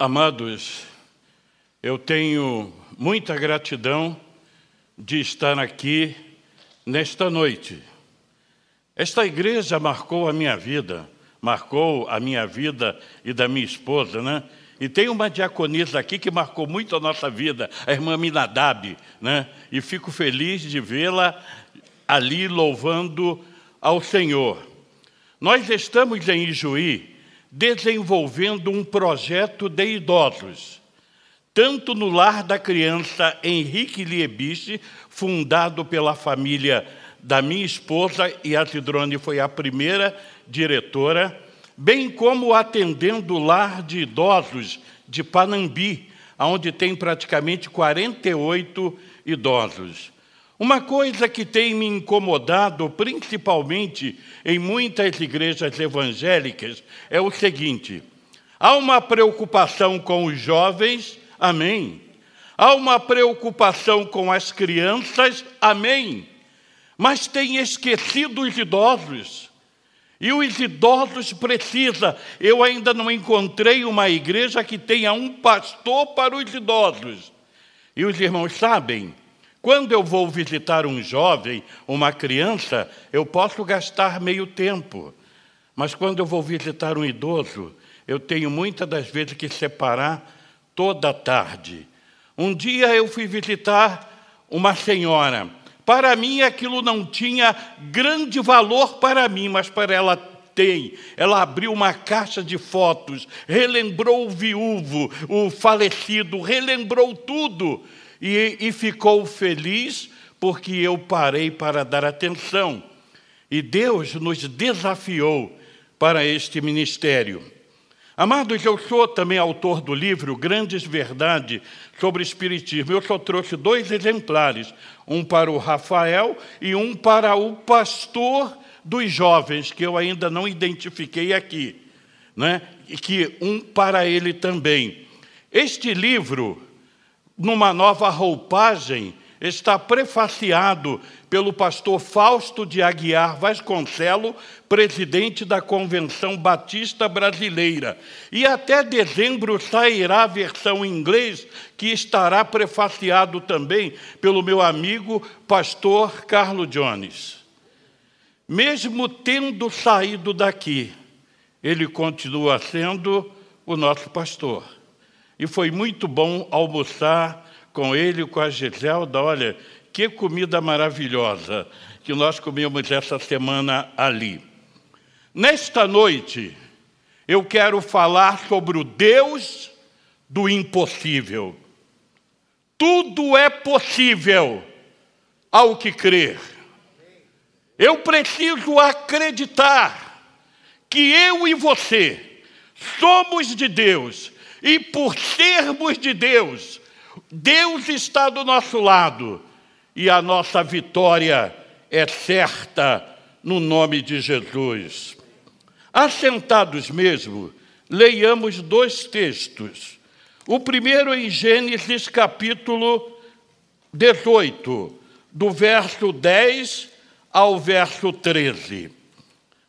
Amados, eu tenho muita gratidão de estar aqui nesta noite. Esta igreja marcou a minha vida, marcou a minha vida e da minha esposa, né? E tem uma diaconisa aqui que marcou muito a nossa vida, a irmã Minadab, né? E fico feliz de vê-la ali louvando ao Senhor. Nós estamos em Ijuí, desenvolvendo um projeto de idosos, tanto no lar da criança Henrique Liebiche, fundado pela família da minha esposa, e a Tidrone foi a primeira diretora, bem como atendendo o lar de idosos de Panambi, onde tem praticamente 48 idosos. Uma coisa que tem me incomodado, principalmente em muitas igrejas evangélicas, é o seguinte: há uma preocupação com os jovens, amém. Há uma preocupação com as crianças, amém. Mas tem esquecido os idosos. E os idosos precisam. Eu ainda não encontrei uma igreja que tenha um pastor para os idosos. E os irmãos sabem, quando eu vou visitar um jovem, uma criança, eu posso gastar meio tempo. Mas quando eu vou visitar um idoso, eu tenho muitas das vezes que separar toda a tarde. Um dia eu fui visitar uma senhora. Para mim aquilo não tinha grande valor para mim, mas para ela tem. Ela abriu uma caixa de fotos, relembrou o viúvo, o falecido, relembrou tudo e, e ficou feliz porque eu parei para dar atenção. E Deus nos desafiou para este ministério. Amados, eu sou também autor do livro Grandes Verdades sobre Espiritismo. Eu só trouxe dois exemplares, um para o Rafael e um para o pastor dos jovens, que eu ainda não identifiquei aqui, né? e que um para ele também. Este livro numa nova roupagem, está prefaciado pelo pastor Fausto de Aguiar Vasconcelo, presidente da Convenção Batista Brasileira. E até dezembro sairá a versão em inglês, que estará prefaciado também pelo meu amigo pastor Carlo Jones. Mesmo tendo saído daqui, ele continua sendo o nosso pastor. E foi muito bom almoçar com ele e com a Giselda. Olha, que comida maravilhosa que nós comemos essa semana ali. Nesta noite, eu quero falar sobre o Deus do impossível. Tudo é possível ao que crer. Eu preciso acreditar que eu e você somos de Deus e por sermos de Deus, Deus está do nosso lado e a nossa vitória é certa no nome de Jesus. Assentados mesmo, leiamos dois textos. O primeiro em Gênesis capítulo 18, do verso 10 ao verso 13.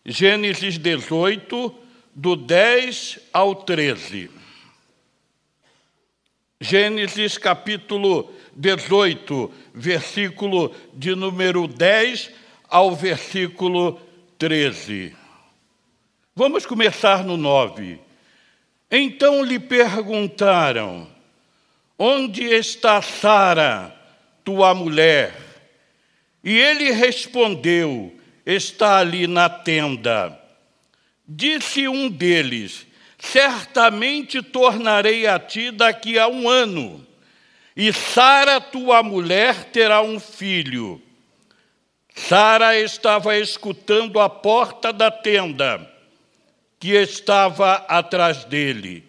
Gênesis 18, do 10 ao 13. Gênesis capítulo 18, versículo de número 10 ao versículo 13. Vamos começar no 9. Então lhe perguntaram: Onde está Sara, tua mulher? E ele respondeu: Está ali na tenda. Disse um deles: certamente tornarei a ti daqui a um ano, e Sara, tua mulher, terá um filho. Sara estava escutando a porta da tenda, que estava atrás dele.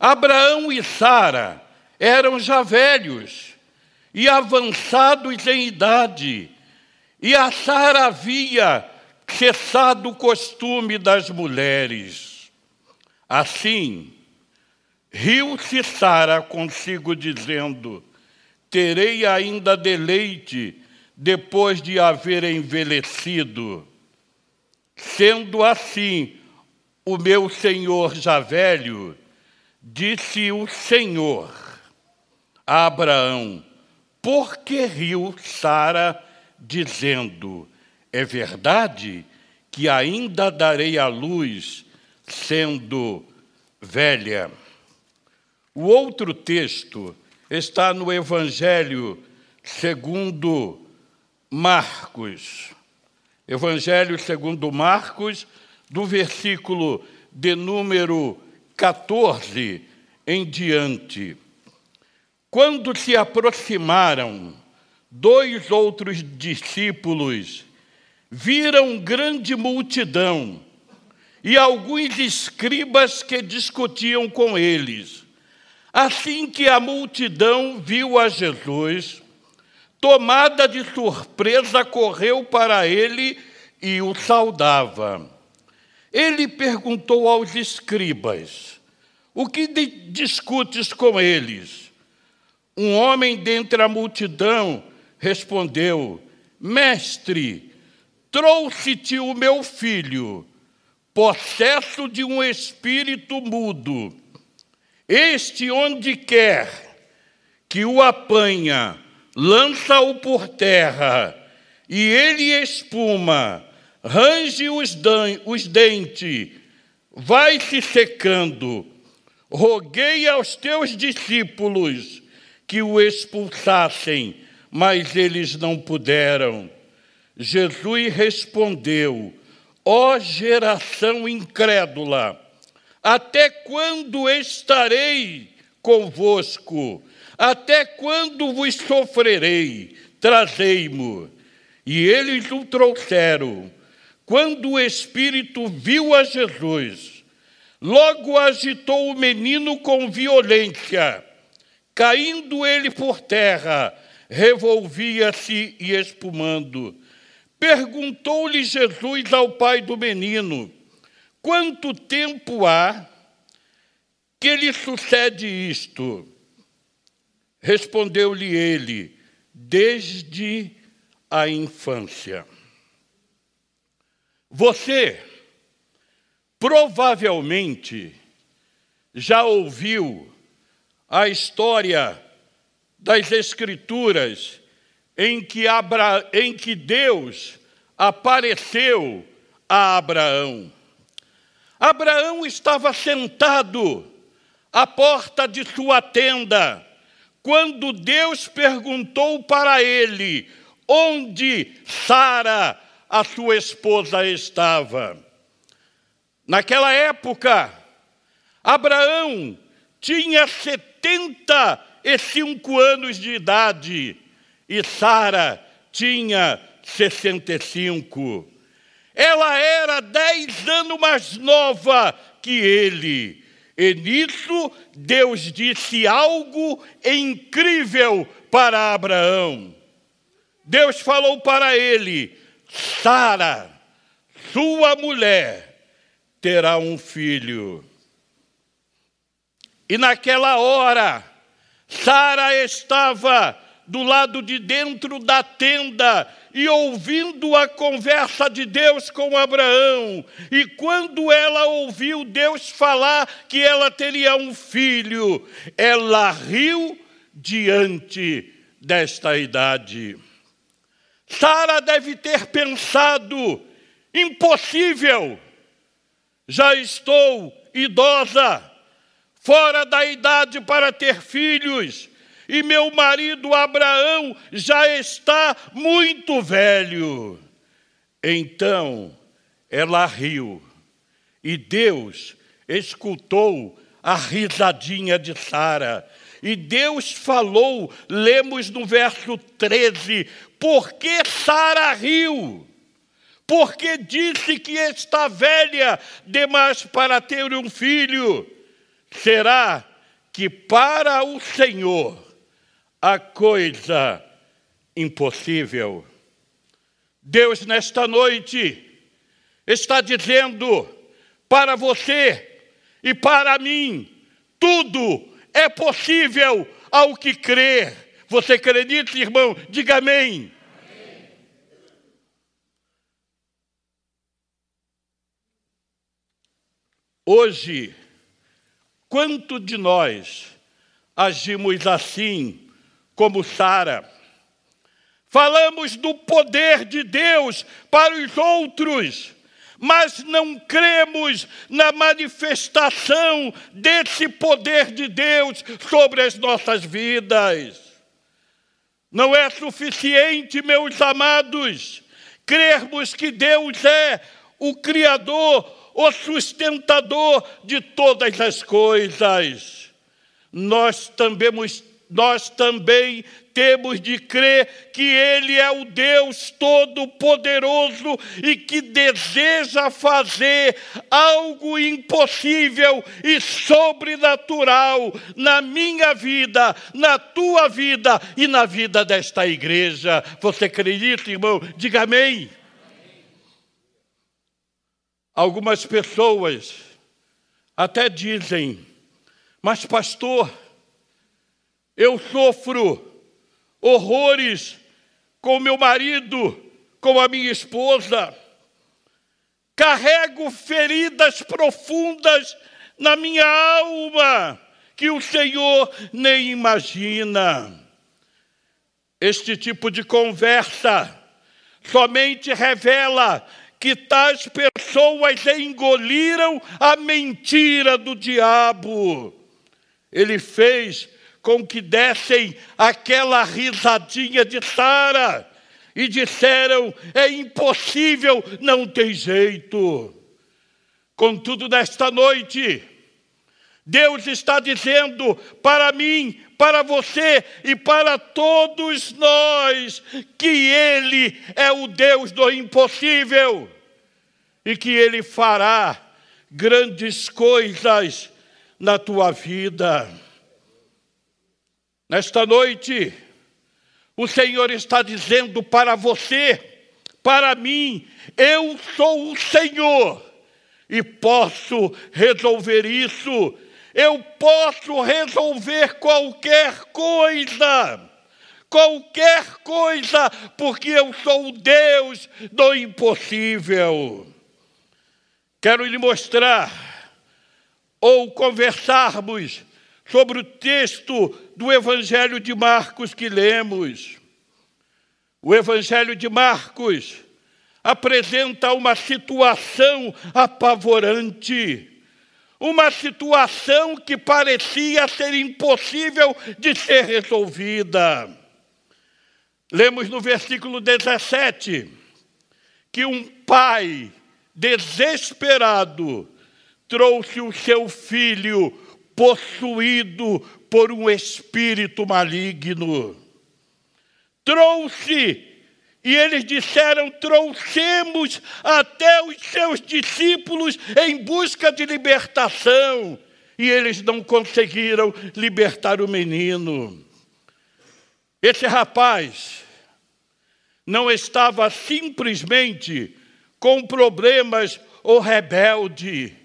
Abraão e Sara eram já velhos e avançados em idade, e a Sara havia cessado o costume das mulheres. Assim, riu-se Sara consigo, dizendo: Terei ainda deleite depois de haver envelhecido. Sendo assim, o meu senhor já velho, disse o Senhor a Abraão: Por que riu Sara, dizendo: É verdade que ainda darei a luz, sendo velha? O outro texto está no Evangelho segundo Marcos. Evangelho segundo Marcos, do versículo de número 14 em diante. Quando se aproximaram, dois outros discípulos viram grande multidão e alguns escribas que discutiam com eles. Assim que a multidão viu a Jesus, tomada de surpresa, correu para ele e o saudava. Ele perguntou aos escribas: O que discutes com eles? Um homem dentre a multidão respondeu: Mestre, trouxe-te o meu filho, possesso de um espírito mudo. Este, onde quer que o apanha, lança-o por terra, e ele espuma range os, os dentes, vai se secando. Roguei aos teus discípulos que o expulsassem, mas eles não puderam. Jesus respondeu: Ó oh, geração incrédula, até quando estarei convosco? Até quando vos sofrerei? Trazei-mo. E eles o trouxeram. Quando o Espírito viu a Jesus, logo agitou o menino com violência. Caindo ele por terra, revolvia-se e espumando. Perguntou-lhe Jesus ao pai do menino: Quanto tempo há que lhe sucede isto? Respondeu-lhe ele: Desde a infância. Você provavelmente já ouviu a história das Escrituras em que, Abra... em que Deus apareceu a Abraão. Abraão estava sentado à porta de sua tenda quando Deus perguntou para ele onde Sara a sua esposa estava. Naquela época, Abraão tinha 75 anos de idade e Sara tinha 65. Ela era dez anos mais nova que ele. E nisso Deus disse algo incrível para Abraão. Deus falou para ele: Sara, sua mulher, terá um filho. E naquela hora, Sara estava do lado de dentro da tenda e ouvindo a conversa de Deus com Abraão. E quando ela ouviu Deus falar que ela teria um filho, ela riu diante desta idade. Sara deve ter pensado: impossível, já estou idosa, fora da idade para ter filhos, e meu marido Abraão já está muito velho. Então ela riu, e Deus escutou a risadinha de Sara. E Deus falou, lemos no verso 13: por que Sara riu? Porque disse que está velha demais para ter um filho. Será que para o Senhor a coisa impossível? Deus, nesta noite, está dizendo para você e para mim: tudo é possível ao que crer. Você acredita, irmão? Diga amém. amém. Hoje, quanto de nós agimos assim, como Sara? Falamos do poder de Deus para os outros, mas não cremos na manifestação desse poder de Deus sobre as nossas vidas. Não é suficiente, meus amados, crermos que Deus é o Criador, o sustentador de todas as coisas. Nós também, nós também temos de crer que Ele é o Deus Todo-Poderoso e que deseja fazer algo impossível e sobrenatural na minha vida, na tua vida e na vida desta igreja. Você acredita, irmão? Diga amém. Algumas pessoas até dizem, mas pastor, eu sofro horrores com meu marido, com a minha esposa. Carrego feridas profundas na minha alma que o Senhor nem imagina. Este tipo de conversa somente revela que tais pessoas engoliram a mentira do diabo. Ele fez com que dessem aquela risadinha de Sara e disseram: é impossível, não tem jeito. Contudo, nesta noite, Deus está dizendo para mim, para você e para todos nós que Ele é o Deus do impossível e que Ele fará grandes coisas na tua vida. Nesta noite, o Senhor está dizendo para você, para mim, eu sou o Senhor e posso resolver isso. Eu posso resolver qualquer coisa, qualquer coisa, porque eu sou o Deus do impossível. Quero lhe mostrar ou conversarmos sobre o texto do Evangelho de Marcos que lemos. O Evangelho de Marcos apresenta uma situação apavorante, uma situação que parecia ser impossível de ser resolvida. Lemos no versículo 17 que um pai desesperado trouxe o seu filho possuído por um espírito maligno. Trouxe, e eles disseram: trouxemos até os seus discípulos em busca de libertação, e eles não conseguiram libertar o menino. Esse rapaz não estava simplesmente com problemas ou rebelde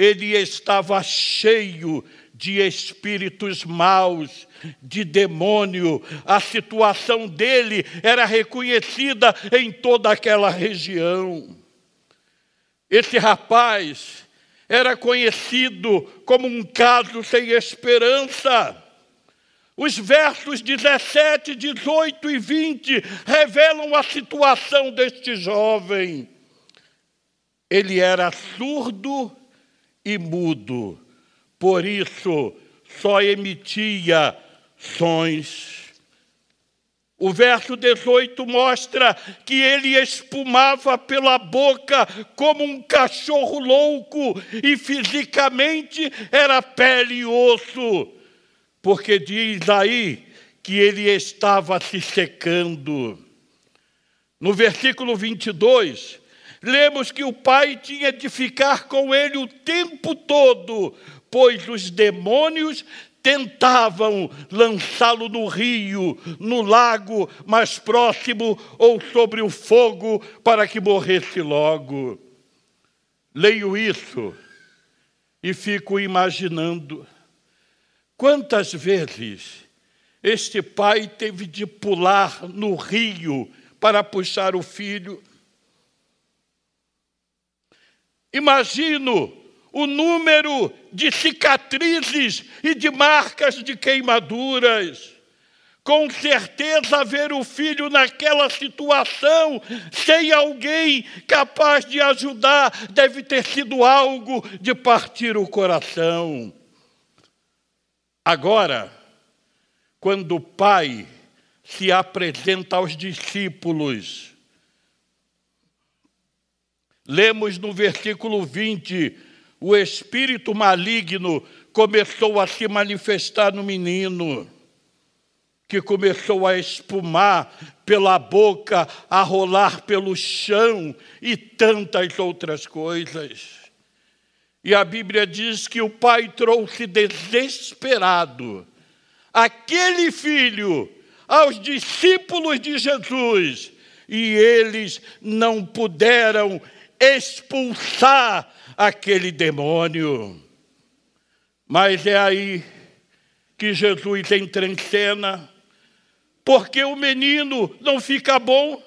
ele estava cheio de espíritos maus, de demônio. A situação dele era reconhecida em toda aquela região. Esse rapaz era conhecido como um caso sem esperança. Os versos 17, 18 e 20 revelam a situação deste jovem. Ele era surdo e mudo, por isso só emitia sons. O verso 18 mostra que ele espumava pela boca como um cachorro louco e fisicamente era pele e osso, porque diz aí que ele estava se secando. No versículo 22, lemos que o pai tinha de ficar com ele o tempo todo, pois os demônios tentavam lançá-lo no rio, no lago mais próximo ou sobre o fogo para que morresse logo. Leio isso e fico imaginando quantas vezes este pai teve de pular no rio para puxar o filho Imagino o número de cicatrizes e de marcas de queimaduras. Com certeza, ver o filho naquela situação, sem alguém capaz de ajudar, deve ter sido algo de partir o coração. Agora, quando o pai se apresenta aos discípulos, lemos no versículo 20: o espírito maligno começou a se manifestar no menino que começou a espumar pela boca, a rolar pelo chão e tantas outras coisas. E a Bíblia diz que o pai trouxe desesperado aquele filho aos discípulos de Jesus e eles não puderam expulsar aquele demônio. Mas é aí que Jesus entra em cena porque o menino não fica bom?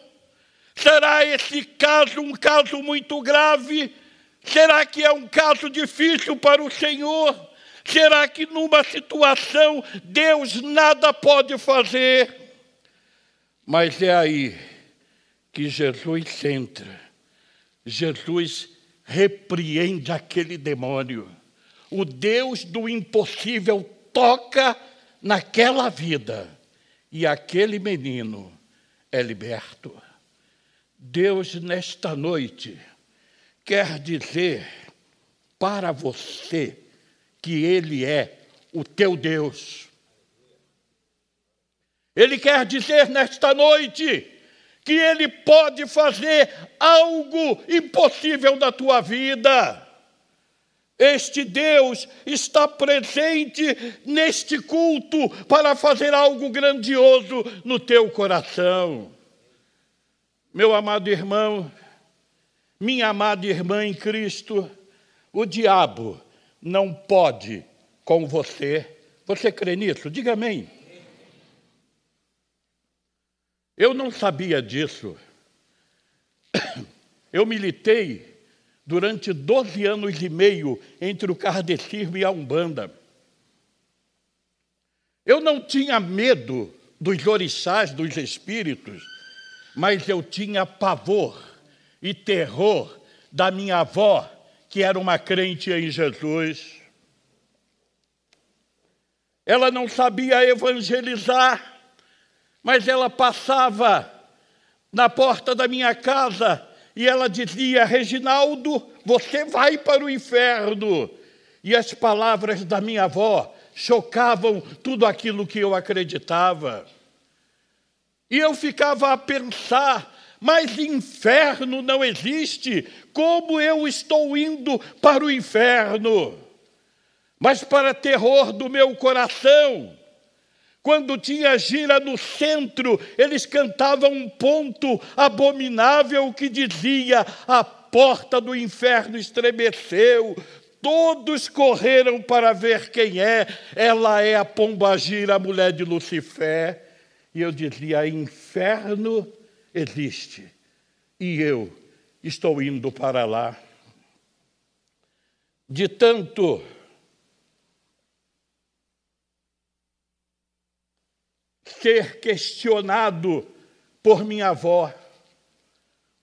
Será esse caso um caso muito grave? Será que é um caso difícil para o Senhor? Será que numa situação Deus nada pode fazer? Mas é aí que Jesus entra. Jesus repreende aquele demônio. O Deus do impossível toca naquela vida e aquele menino é liberto. Deus, nesta noite, quer dizer para você que Ele é o teu Deus. Ele quer dizer nesta noite que Ele pode fazer algo impossível na tua vida. Este Deus está presente neste culto para fazer algo grandioso no teu coração. Meu amado irmão, minha amada irmã em Cristo, o diabo não pode com você. Você crê nisso? Diga amém. Eu não sabia disso. Eu militei durante 12 anos e meio entre o kardecismo e a Umbanda. Eu não tinha medo dos orixás, dos espíritos, mas eu tinha pavor e terror da minha avó, que era uma crente em Jesus. Ela não sabia evangelizar, mas ela passava na porta da minha casa e ela dizia: Reginaldo, você vai para o inferno. E as palavras da minha avó chocavam tudo aquilo que eu acreditava. E eu ficava a pensar: mas inferno não existe, como eu estou indo para o inferno? Mas, para terror do meu coração, quando tinha gira no centro, eles cantavam um ponto abominável que dizia: A porta do inferno estremeceu, todos correram para ver quem é. Ela é a pombagira, a mulher de Lucifer. E eu dizia: Inferno existe, e eu estou indo para lá. De tanto ser questionado por minha avó.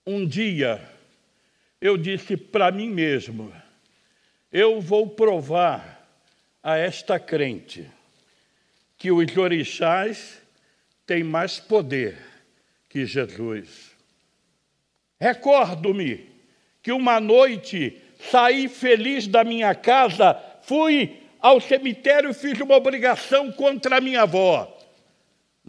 Um dia eu disse para mim mesmo: eu vou provar a esta crente que os orixás têm mais poder que Jesus. Recordo-me que uma noite saí feliz da minha casa, fui ao cemitério e fiz uma obrigação contra a minha avó.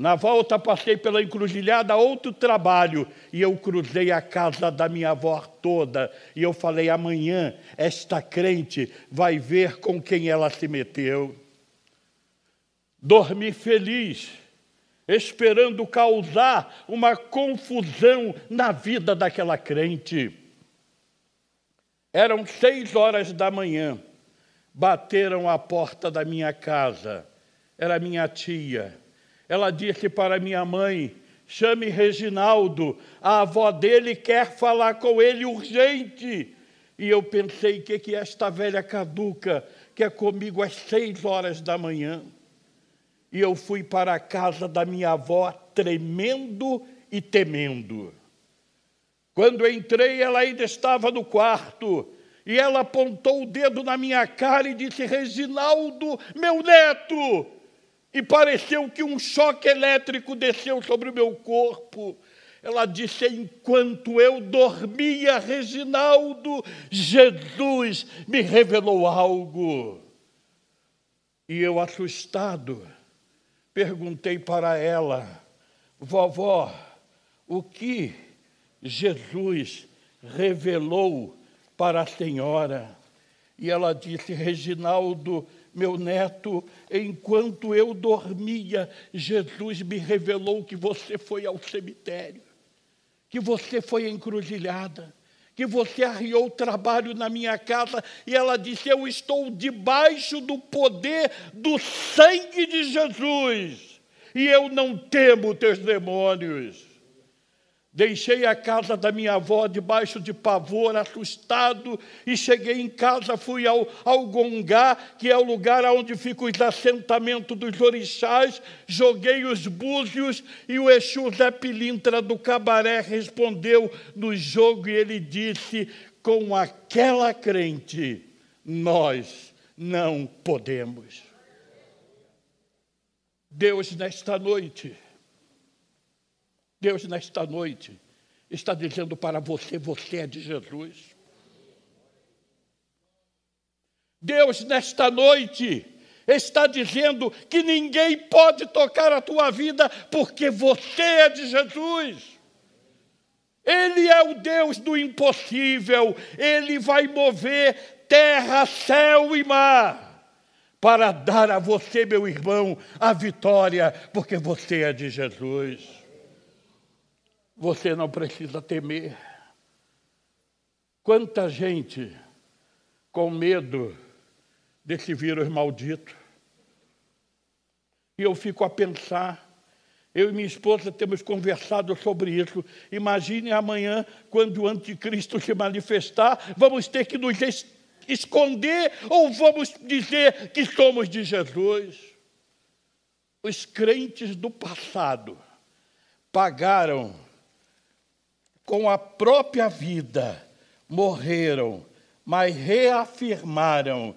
Na volta passei pela encruzilhada, outro trabalho, e eu cruzei a casa da minha avó toda, e eu falei: amanhã esta crente vai ver com quem ela se meteu. Dormi feliz, esperando causar uma confusão na vida daquela crente. Eram seis horas da manhã, bateram à porta da minha casa, era minha tia ela disse para minha mãe: chame Reginaldo, a avó dele quer falar com ele urgente. E eu pensei, o que, que esta velha caduca quer comigo às seis horas da manhã? E eu fui para a casa da minha avó, tremendo e temendo. Quando entrei, ela ainda estava no quarto, e ela apontou o dedo na minha cara e disse: Reginaldo, meu neto! E pareceu que um choque elétrico desceu sobre o meu corpo. Ela disse: Enquanto eu dormia, Reginaldo, Jesus me revelou algo. E eu, assustado, perguntei para ela: Vovó, o que Jesus revelou para a senhora? E ela disse: Reginaldo, meu neto, enquanto eu dormia, Jesus me revelou que você foi ao cemitério que você foi encruzilhada, que você arriou trabalho na minha casa, e ela disse: Eu estou debaixo do poder do sangue de Jesus, e eu não temo teus demônios. Deixei a casa da minha avó debaixo de pavor, assustado, e cheguei em casa, fui ao, ao Gongá, que é o lugar onde ficam os assentamentos dos orixás, joguei os búzios, e o Exu Zé Pilintra do Cabaré respondeu no jogo, e ele disse, com aquela crente, nós não podemos. Deus, nesta noite, Deus, nesta noite, está dizendo para você: você é de Jesus. Deus, nesta noite, está dizendo que ninguém pode tocar a tua vida porque você é de Jesus. Ele é o Deus do impossível, ele vai mover terra, céu e mar para dar a você, meu irmão, a vitória, porque você é de Jesus. Você não precisa temer. Quanta gente com medo desse vírus maldito. E eu fico a pensar, eu e minha esposa temos conversado sobre isso. Imagine amanhã, quando o anticristo se manifestar, vamos ter que nos esconder ou vamos dizer que somos de Jesus? Os crentes do passado pagaram com a própria vida, morreram, mas reafirmaram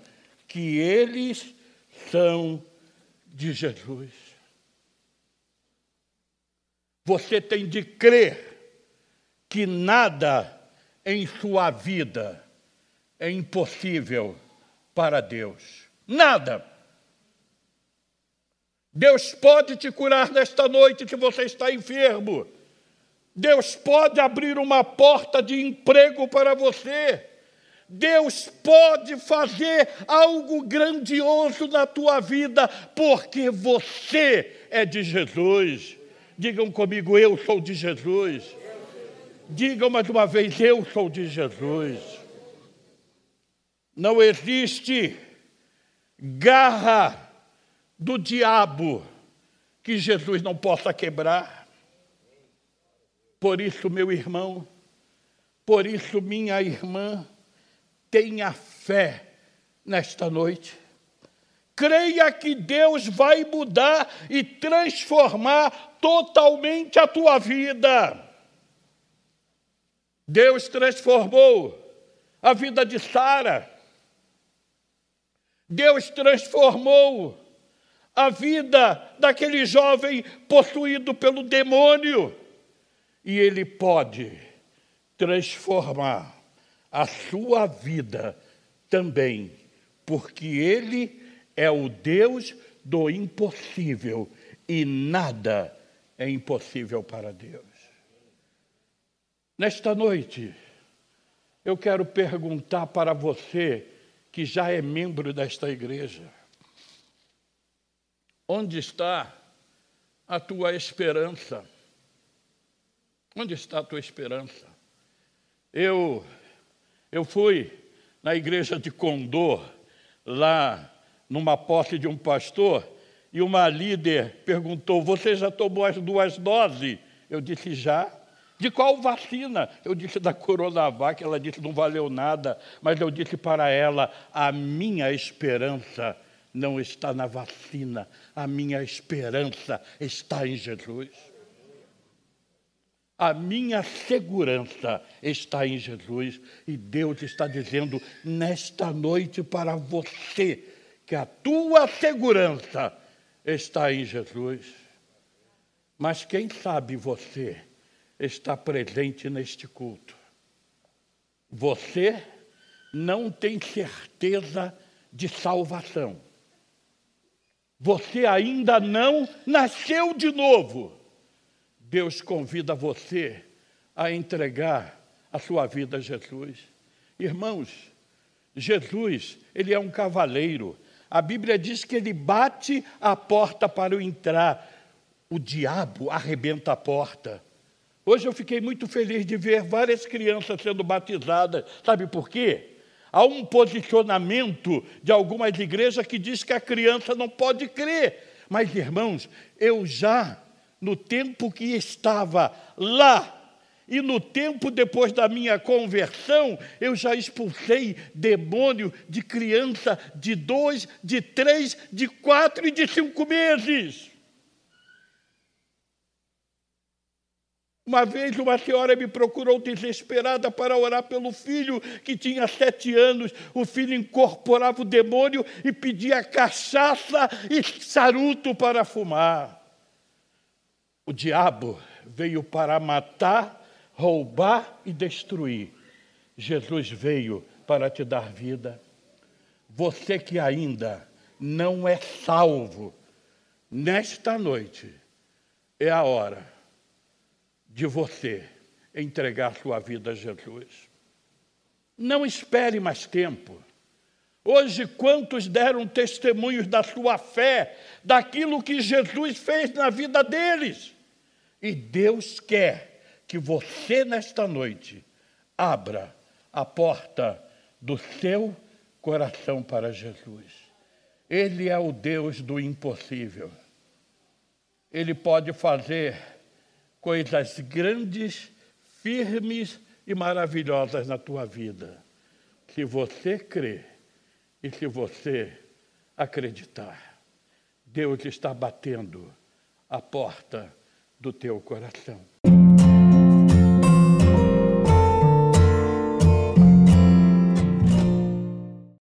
que eles são de Jesus. Você tem de crer que nada em sua vida é impossível para Deus. Nada. Deus pode te curar nesta noite se você está enfermo. Deus pode abrir uma porta de emprego para você. Deus pode fazer algo grandioso na tua vida, porque você é de Jesus. Digam comigo, eu sou de Jesus. Digam mais uma vez, eu sou de Jesus. Não existe garra do diabo que Jesus não possa quebrar. Por isso, meu irmão, por isso, minha irmã, tenha fé nesta noite. Creia que Deus vai mudar e transformar totalmente a tua vida. Deus transformou a vida de Sara. Deus transformou a vida daquele jovem possuído pelo demônio e Ele pode transformar a sua vida também, porque Ele é o Deus do impossível e nada é impossível para Deus. Nesta noite, eu quero perguntar para você que já é membro desta igreja: onde está a tua esperança? Onde está a tua esperança? Eu, eu fui na igreja de Condor, lá numa posse de um pastor, e uma líder perguntou: Você já tomou as duas doses? Eu disse: Já. De qual vacina? Eu disse da Coronavac, ela disse não valeu nada, mas eu disse para ela: a minha esperança não está na vacina, a minha esperança está em Jesus. A minha segurança está em Jesus e Deus está dizendo nesta noite para você que a tua segurança está em Jesus. Mas quem sabe você está presente neste culto? Você não tem certeza de salvação. Você ainda não nasceu de novo. Deus convida você a entregar a sua vida a Jesus. Irmãos, Jesus, ele é um cavaleiro. A Bíblia diz que ele bate a porta para entrar. O diabo arrebenta a porta. Hoje eu fiquei muito feliz de ver várias crianças sendo batizadas. Sabe por quê? Há um posicionamento de algumas igrejas que diz que a criança não pode crer. Mas, irmãos, eu já, no tempo que estava lá, e no tempo depois da minha conversão, eu já expulsei demônio de criança de dois, de três, de quatro e de cinco meses. Uma vez uma senhora me procurou desesperada para orar pelo filho que tinha sete anos. O filho incorporava o demônio e pedia cachaça e charuto para fumar. O diabo veio para matar, roubar e destruir. Jesus veio para te dar vida. Você que ainda não é salvo, nesta noite é a hora de você entregar sua vida a Jesus. Não espere mais tempo. Hoje, quantos deram testemunhos da sua fé, daquilo que Jesus fez na vida deles? E Deus quer que você, nesta noite, abra a porta do seu coração para Jesus. Ele é o Deus do impossível. Ele pode fazer coisas grandes, firmes e maravilhosas na tua vida. Se você crer e se você acreditar, Deus está batendo a porta do teu coração.